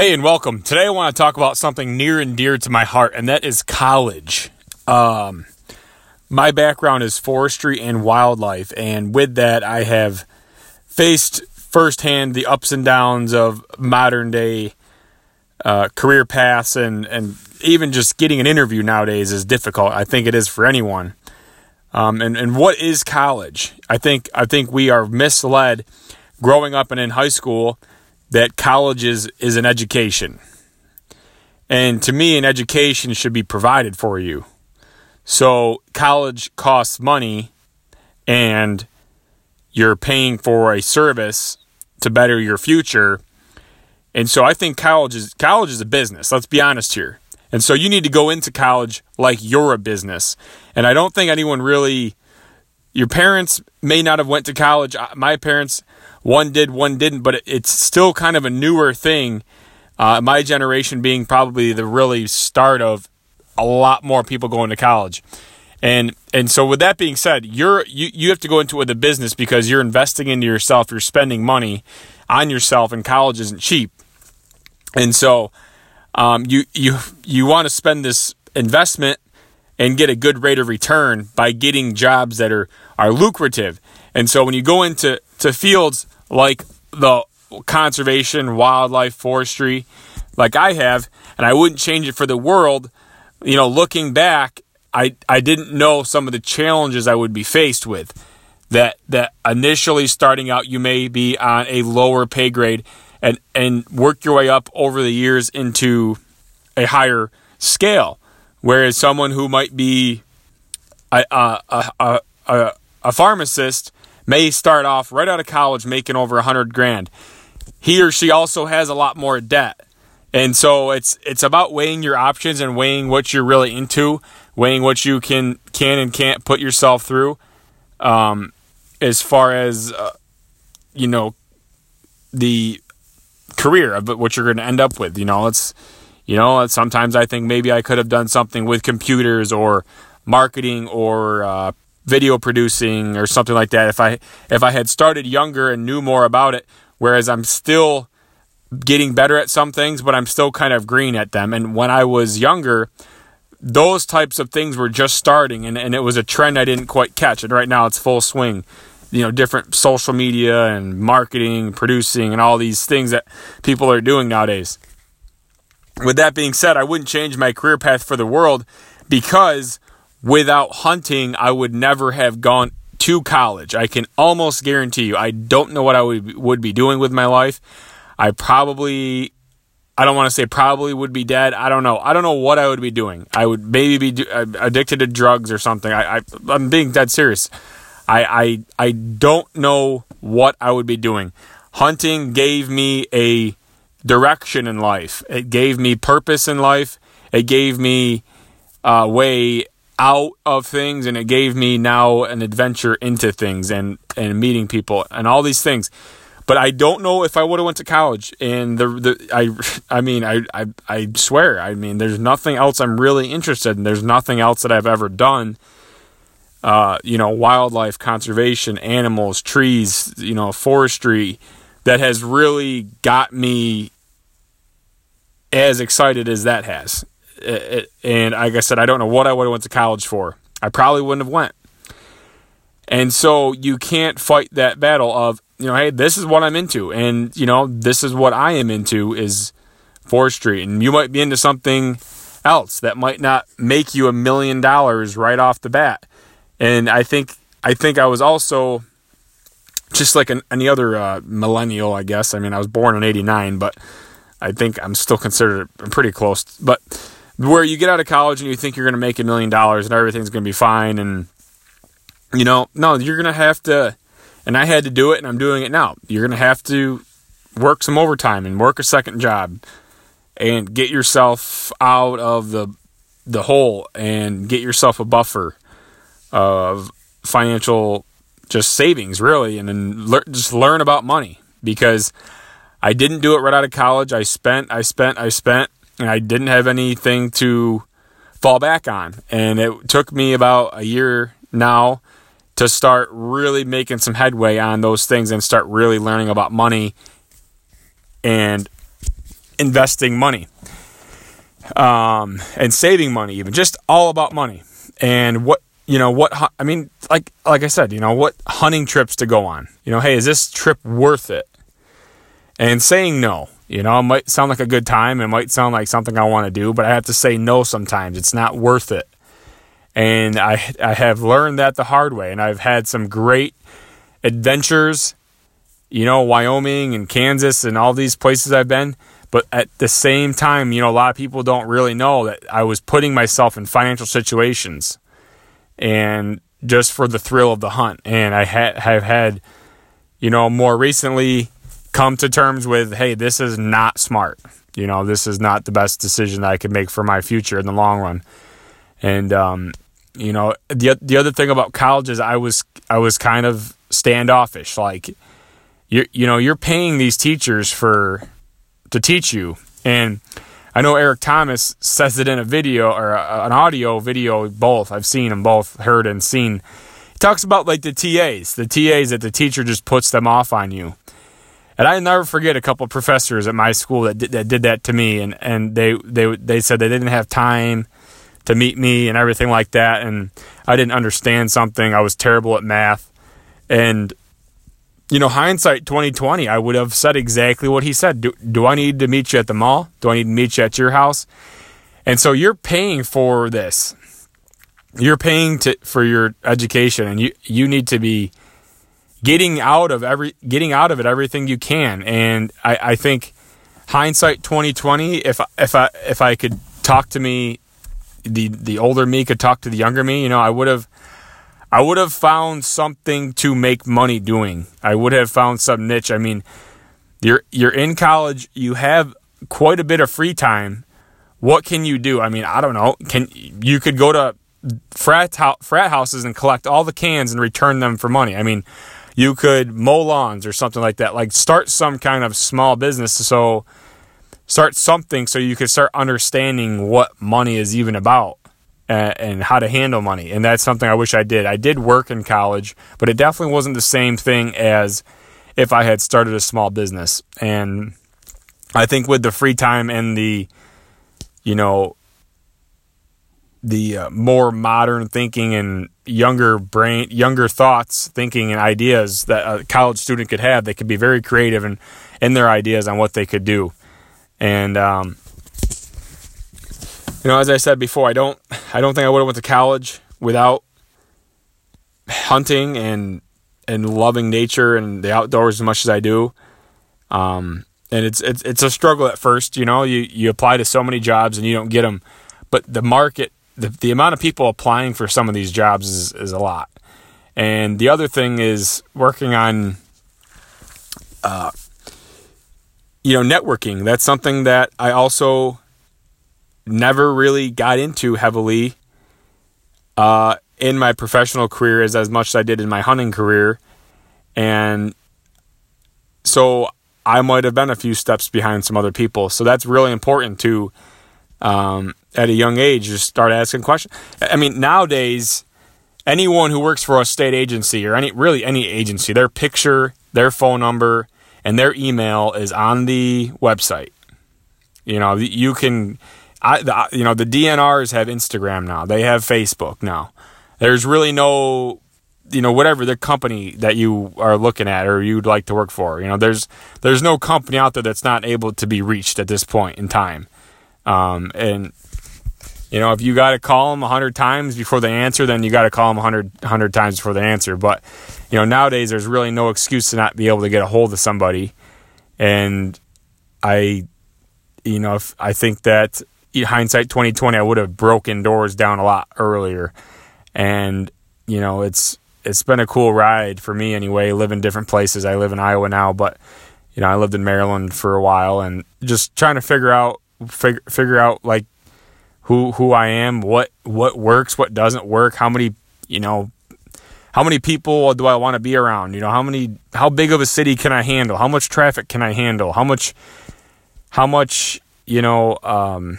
Hey, and welcome. Today I want to talk about something near and dear to my heart, and that is college. Um, my background is forestry and wildlife, and with that, I have faced firsthand the ups and downs of modern day uh, career paths, and, and even just getting an interview nowadays is difficult. I think it is for anyone. Um, and, and what is college? I think I think we are misled growing up and in high school that college is, is an education. And to me, an education should be provided for you. So college costs money and you're paying for a service to better your future. And so I think college is college is a business. Let's be honest here. And so you need to go into college like you're a business. And I don't think anyone really your parents may not have went to college. My parents one did, one didn't, but it's still kind of a newer thing. Uh, my generation being probably the really start of a lot more people going to college. And and so with that being said, you're you, you have to go into it with a business because you're investing into yourself, you're spending money on yourself, and college isn't cheap. And so um, you you you want to spend this investment and get a good rate of return by getting jobs that are are lucrative. And so when you go into to fields like the conservation, wildlife, forestry, like I have, and I wouldn't change it for the world. You know, looking back, I, I didn't know some of the challenges I would be faced with. That that initially starting out, you may be on a lower pay grade, and and work your way up over the years into a higher scale. Whereas someone who might be a a a, a, a pharmacist may start off right out of college making over a hundred grand. He or she also has a lot more debt. And so it's it's about weighing your options and weighing what you're really into, weighing what you can can and can't put yourself through. Um, as far as uh, you know, the career of what you're going to end up with. You know, it's you know sometimes I think maybe I could have done something with computers or marketing or uh, video producing or something like that if I if I had started younger and knew more about it whereas I'm still getting better at some things but I'm still kind of green at them. And when I was younger those types of things were just starting and, and it was a trend I didn't quite catch. And right now it's full swing. You know different social media and marketing producing and all these things that people are doing nowadays. With that being said I wouldn't change my career path for the world because without hunting, I would never have gone to college. I can almost guarantee you, I don't know what I would, would be doing with my life. I probably, I don't want to say probably would be dead. I don't know. I don't know what I would be doing. I would maybe be uh, addicted to drugs or something. I, I I'm being dead serious. I, I, I don't know what I would be doing. Hunting gave me a direction in life. It gave me purpose in life. It gave me a way out of things and it gave me now an adventure into things and and meeting people and all these things. But I don't know if I would have went to college and the, the I I mean I, I I swear I mean there's nothing else I'm really interested in. There's nothing else that I've ever done uh, you know wildlife conservation animals trees you know forestry that has really got me as excited as that has and like I said, I don't know what I would have went to college for. I probably wouldn't have went. And so you can't fight that battle of, you know, hey, this is what I'm into. And, you know, this is what I am into is forestry. And you might be into something else that might not make you a million dollars right off the bat. And I think I think I was also just like an, any other uh, millennial, I guess. I mean, I was born in '89, but I think I'm still considered pretty close. But where you get out of college and you think you're going to make a million dollars and everything's going to be fine and you know no you're going to have to and I had to do it and I'm doing it now. You're going to have to work some overtime and work a second job and get yourself out of the the hole and get yourself a buffer of financial just savings really and then le- just learn about money because I didn't do it right out of college. I spent I spent I spent and I didn't have anything to fall back on. And it took me about a year now to start really making some headway on those things and start really learning about money and investing money um, and saving money, even just all about money and what you know what I mean. Like like I said, you know what hunting trips to go on. You know, hey, is this trip worth it? And saying no, you know, it might sound like a good time. It might sound like something I want to do, but I have to say no sometimes. It's not worth it. And I I have learned that the hard way, and I've had some great adventures. You know, Wyoming and Kansas and all these places I've been but at the same time, you know, a lot of people don't really know that I was putting myself in financial situations and just for the thrill of the hunt. And I ha- have had, you know, more recently come to terms with, hey, this is not smart. You know, this is not the best decision that I could make for my future in the long run. And, um, you know, the the other thing about college is I was I was kind of standoffish. Like, you you know, you're paying these teachers for to teach you. And I know Eric Thomas says it in a video or a, an audio video, both. I've seen them both, heard and seen. He talks about like the TAs, the TAs that the teacher just puts them off on you. And I never forget a couple professors at my school that did, that did that to me, and, and they, they they said they didn't have time to meet me and everything like that, and I didn't understand something. I was terrible at math, and you know, hindsight 2020, I would have said exactly what he said. Do, do I need to meet you at the mall? Do I need to meet you at your house? And so you're paying for this. You're paying to, for your education and you, you need to be getting out of every, getting out of it everything you can. And I, I think hindsight 2020, if, if I, if I could talk to me, the, the older me could talk to the younger me, you know, I would have, I would have found something to make money doing. I would have found some niche. I mean, you're you're in college, you have quite a bit of free time. What can you do? I mean, I don't know. Can you could go to frat frat houses and collect all the cans and return them for money. I mean, you could mow lawns or something like that. Like start some kind of small business so start something so you could start understanding what money is even about and how to handle money. And that's something I wish I did. I did work in college, but it definitely wasn't the same thing as if I had started a small business. And I think with the free time and the, you know, the uh, more modern thinking and younger brain, younger thoughts, thinking and ideas that a college student could have, they could be very creative and in their ideas on what they could do. And um, you know, as I said before, I don't I don't think I would have went to college without hunting and and loving nature and the outdoors as much as I do. Um, and it's it's it's a struggle at first. You know, you you apply to so many jobs and you don't get them, but the market, the the amount of people applying for some of these jobs is is a lot. And the other thing is working on, uh, you know, networking. That's something that I also never really got into heavily uh, in my professional career as, as much as I did in my hunting career. And so I might have been a few steps behind some other people. So that's really important to, um, at a young age, just start asking questions. I mean, nowadays, anyone who works for a state agency or any really any agency, their picture, their phone number, and their email is on the website. You know, you can I, the, you know, the DNRs have Instagram now. They have Facebook now. There's really no, you know, whatever the company that you are looking at or you'd like to work for. You know, there's there's no company out there that's not able to be reached at this point in time. Um, and you know, if you got to call them a hundred times before they answer, then you got to call them a hundred hundred times before they answer. But you know, nowadays there's really no excuse to not be able to get a hold of somebody. And I, you know, if, I think that hindsight 2020 I would have broken doors down a lot earlier and you know it's it's been a cool ride for me anyway living different places I live in Iowa now but you know I lived in Maryland for a while and just trying to figure out figure figure out like who who I am what what works what doesn't work how many you know how many people do I want to be around you know how many how big of a city can I handle how much traffic can I handle how much how much you know um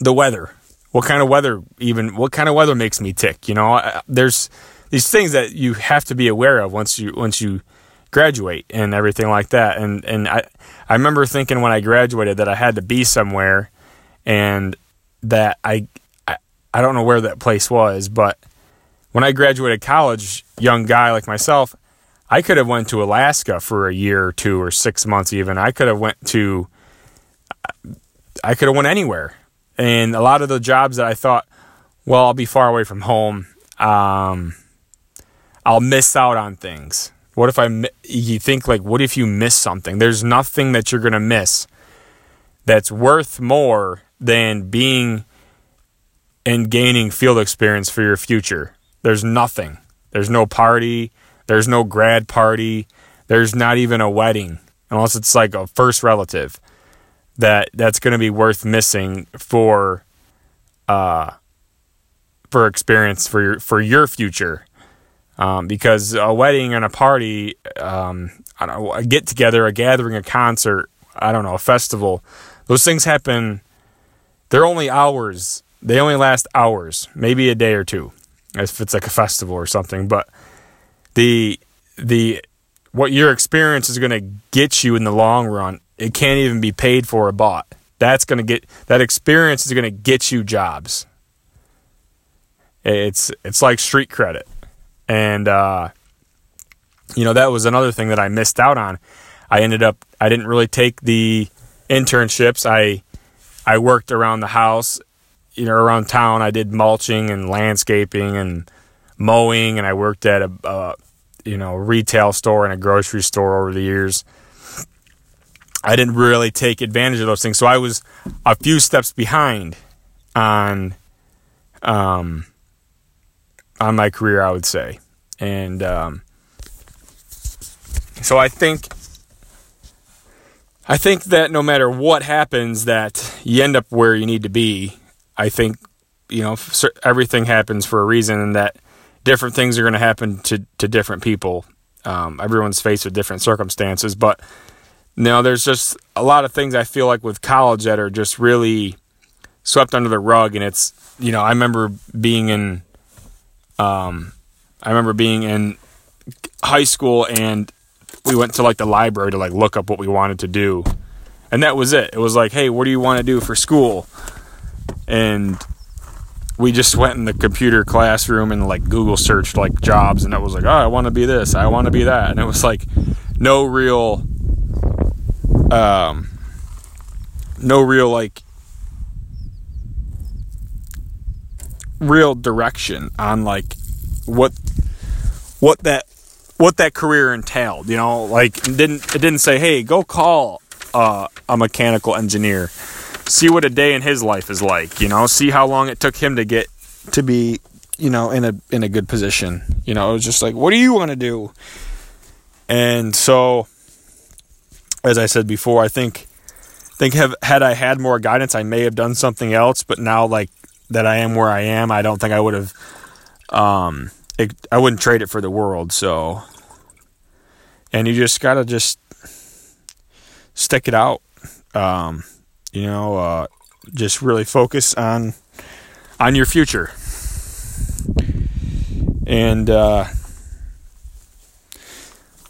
the weather. What kind of weather even what kind of weather makes me tick, you know? There's these things that you have to be aware of once you once you graduate and everything like that. And and I I remember thinking when I graduated that I had to be somewhere, and that I I, I don't know where that place was, but when I graduated college, young guy like myself, I could have went to Alaska for a year or two or six months even. I could have went to I could have went anywhere. And a lot of the jobs that I thought, well, I'll be far away from home. Um, I'll miss out on things. What if I, you think like, what if you miss something? There's nothing that you're going to miss that's worth more than being and gaining field experience for your future. There's nothing. There's no party. There's no grad party. There's not even a wedding, unless it's like a first relative that that's going to be worth missing for uh for experience for your for your future um, because a wedding and a party um, know, a get together a gathering a concert I don't know a festival those things happen they're only hours they only last hours maybe a day or two if it's like a festival or something but the the what your experience is going to get you in the long run it can't even be paid for or bought. That's going to get that experience is going to get you jobs. It's it's like street credit, and uh, you know that was another thing that I missed out on. I ended up I didn't really take the internships. I I worked around the house, you know, around town. I did mulching and landscaping and mowing, and I worked at a, a you know retail store and a grocery store over the years. I didn't really take advantage of those things. So I was a few steps behind on um, on my career, I would say. And um, so I think I think that no matter what happens, that you end up where you need to be. I think you know everything happens for a reason, and that different things are going to happen to to different people. Um, everyone's faced with different circumstances, but now, there's just a lot of things I feel like with college that are just really swept under the rug, and it's you know I remember being in, um, I remember being in high school, and we went to like the library to like look up what we wanted to do, and that was it. It was like, hey, what do you want to do for school? And we just went in the computer classroom and like Google searched like jobs, and it was like, oh, I want to be this, I want to be that, and it was like no real um, no real like real direction on like what what that what that career entailed you know? Like it didn't it didn't say hey go call uh, a mechanical engineer. See what a day in his life is like you know? See how long it took him to get to be you know in a in a good position you know? It was just like what do you want to do? And so as I said before, I think think have had I had more guidance, I may have done something else. But now, like that, I am where I am. I don't think I would have. Um, it, I wouldn't trade it for the world. So, and you just gotta just stick it out. Um, you know, uh, just really focus on on your future. And uh,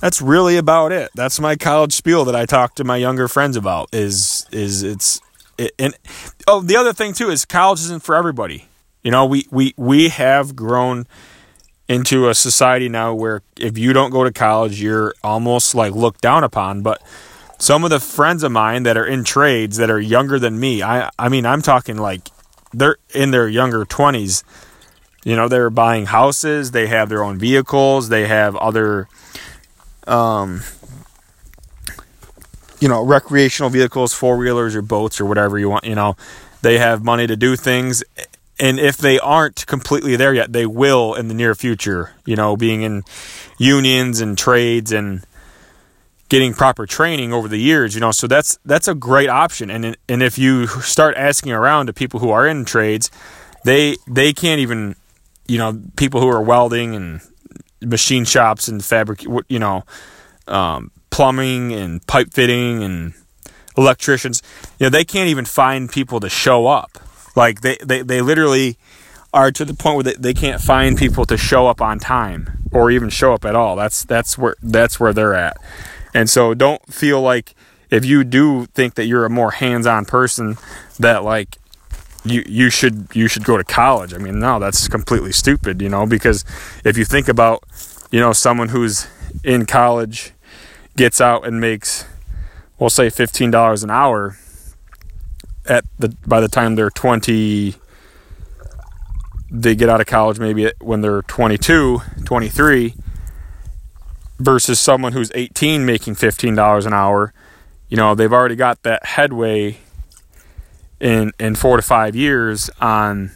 that's really about it. That's my college spiel that I talk to my younger friends about. Is is it's it, and oh the other thing too is college isn't for everybody. You know we we we have grown into a society now where if you don't go to college, you're almost like looked down upon. But some of the friends of mine that are in trades that are younger than me, I I mean I'm talking like they're in their younger twenties. You know they're buying houses, they have their own vehicles, they have other um, you know, recreational vehicles, four wheelers or boats or whatever you want, you know, they have money to do things. And if they aren't completely there yet, they will in the near future, you know, being in unions and trades and getting proper training over the years, you know. So that's that's a great option. And and if you start asking around to people who are in trades, they they can't even, you know, people who are welding and machine shops and fabric, you know, um, plumbing and pipe fitting and electricians. You know, they can't even find people to show up. Like they, they, they literally are to the point where they, they can't find people to show up on time or even show up at all. That's that's where that's where they're at. And so don't feel like if you do think that you're a more hands-on person that like you you should you should go to college. I mean, no, that's completely stupid, you know, because if you think about, you know, someone who's in college gets out and makes we'll say $15 an hour at the by the time they're 20 they get out of college maybe when they're 22, 23 versus someone who's 18 making $15 an hour, you know, they've already got that headway in in 4 to 5 years on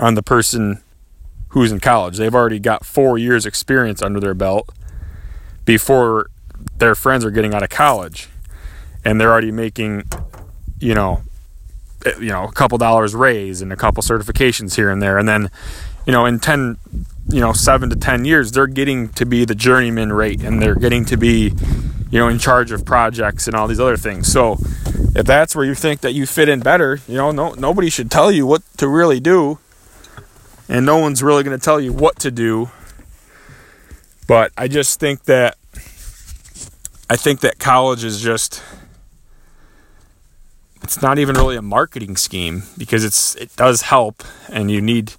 on the person who's in college. They've already got 4 years experience under their belt before their friends are getting out of college and they're already making you know Eh, you know a couple dollars raise and a couple certifications here and there. And then you know in 10 you know 7 to 10 years they're getting to be the journeyman rate and they're getting to be you know in charge of projects and all these other things. So if that's where you think that you fit in better you know no nobody should tell you what to really do and no one's really going to tell you what to do. But i just think that i think that college is just it's not even really a marketing scheme because it's it does help and you need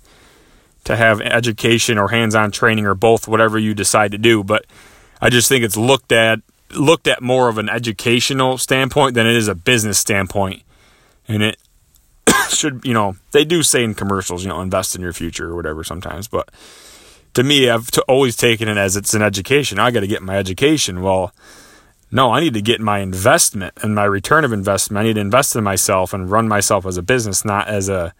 to have education or hands-on training or both whatever you decide to do. But I just think it's looked at looked at more of an educational standpoint than it is a business standpoint. And it should you know they do say in commercials you know invest in your future or whatever sometimes. But to me I've always taken it as it's an education. I got to get my education. Well no, I need to get my investment and my return of investment. I need to invest in myself and run myself as a business, not as a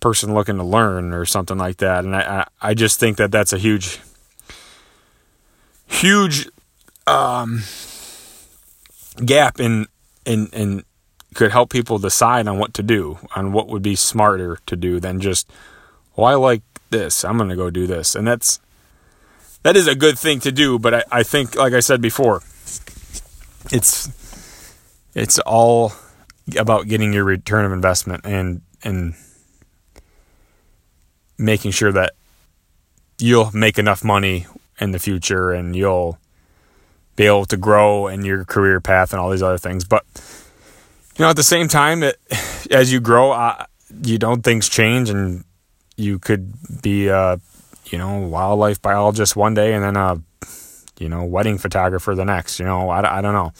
person looking to learn or something like that. And I, I, just think that that's a huge, huge um, gap in, in, in could help people decide on what to do, on what would be smarter to do than just, well, I like this. I'm going to go do this. And that's, that is a good thing to do. But I, I think, like I said before, it's it's all about getting your return of investment and and making sure that you'll make enough money in the future and you'll be able to grow in your career path and all these other things. But you know at the same time it, as you grow uh, you don't things change and you could be a you know wildlife biologist one day and then a you know, wedding photographer the next, you know, I, I don't know.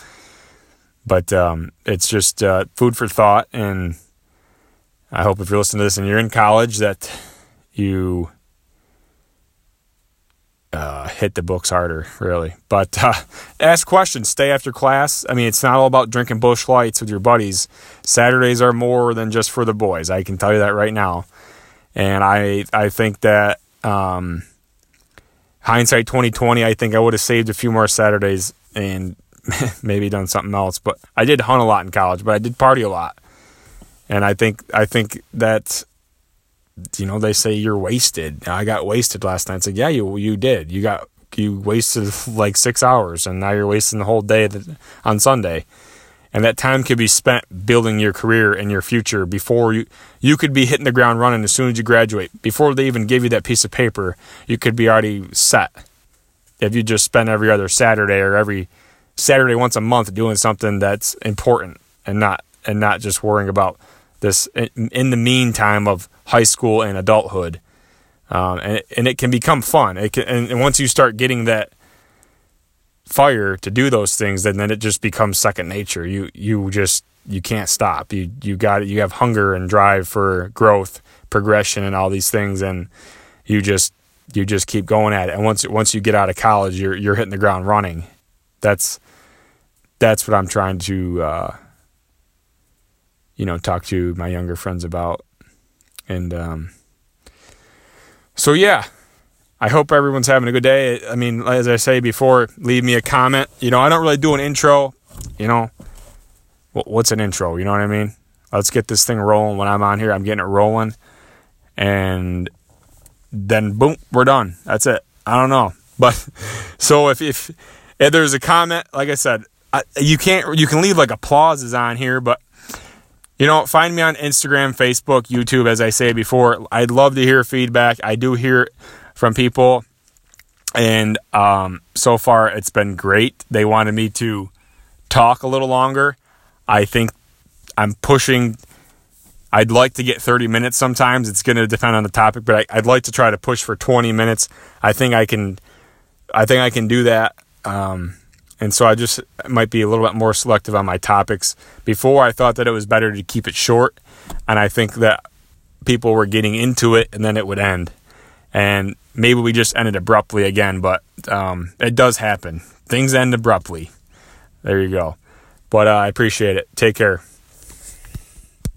But um, it's just uh, food for thought. And I hope if you're listening to this and you're in college that you uh, hit the books harder, really. But uh, ask questions, stay after class. I mean, it's not all about drinking Busch Lights with your buddies. Saturdays are more than just for the boys. I can tell you that right now. And I I think that um, hindsight 2020, I think I would have saved a few more Saturdays and maybe done something else. But I did hunt a lot in college, but I did party a lot. And I think I think that you know they say you're wasted. I got wasted last night. It's like yeah, you you did. You got you wasted like six hours, and now you're wasting the whole day on Sunday and that time could be spent building your career and your future before you you could be hitting the ground running as soon as you graduate. Before they even give you that piece of paper you could be already set. If you just spend every other saturday or every saturday once a month doing something that's important and not and not just worrying about this in, the meantime of high school and adulthood. Um, and, and it can become fun. It can, and once you start getting that fire to do those things, then then it just becomes second nature. You you just you can't stop. You you got you have hunger and drive for growth, progression, and all these things, and you just you just keep going at it. And once once you get out of college, you're you're hitting the ground running. That's that's what I'm trying to uh, you know talk to my younger friends about, and um, so yeah, I hope everyone's having a good day. I mean, as I say before, leave me a comment. You know, I don't really do an intro. You know, what's an intro? You know what I mean? Let's get this thing rolling. When I'm on here, I'm getting it rolling. And then, boom, we're done. That's it. I don't know. But so if, if, if there's a comment, like I said, I, you can't, you can leave like applauses on here, but you know, find me on Instagram, Facebook, YouTube, as I say before. I'd love to hear feedback. I do hear from people, and um, so far it's been great. They wanted me to talk a little longer. I think I'm pushing. I'd like to get 30 minutes sometimes. It's going to depend on the topic, but I, would like to try to push for 20 minutes. I think I can. I think I can do that. Um, and so I just might be a little bit more selective on my topics. Before I thought that it was better to keep it short, and I think that people were getting into it and then it would end. And maybe we just ended abruptly again, but um, it does happen. Things end abruptly. There you go. But uh, I appreciate it. Take care.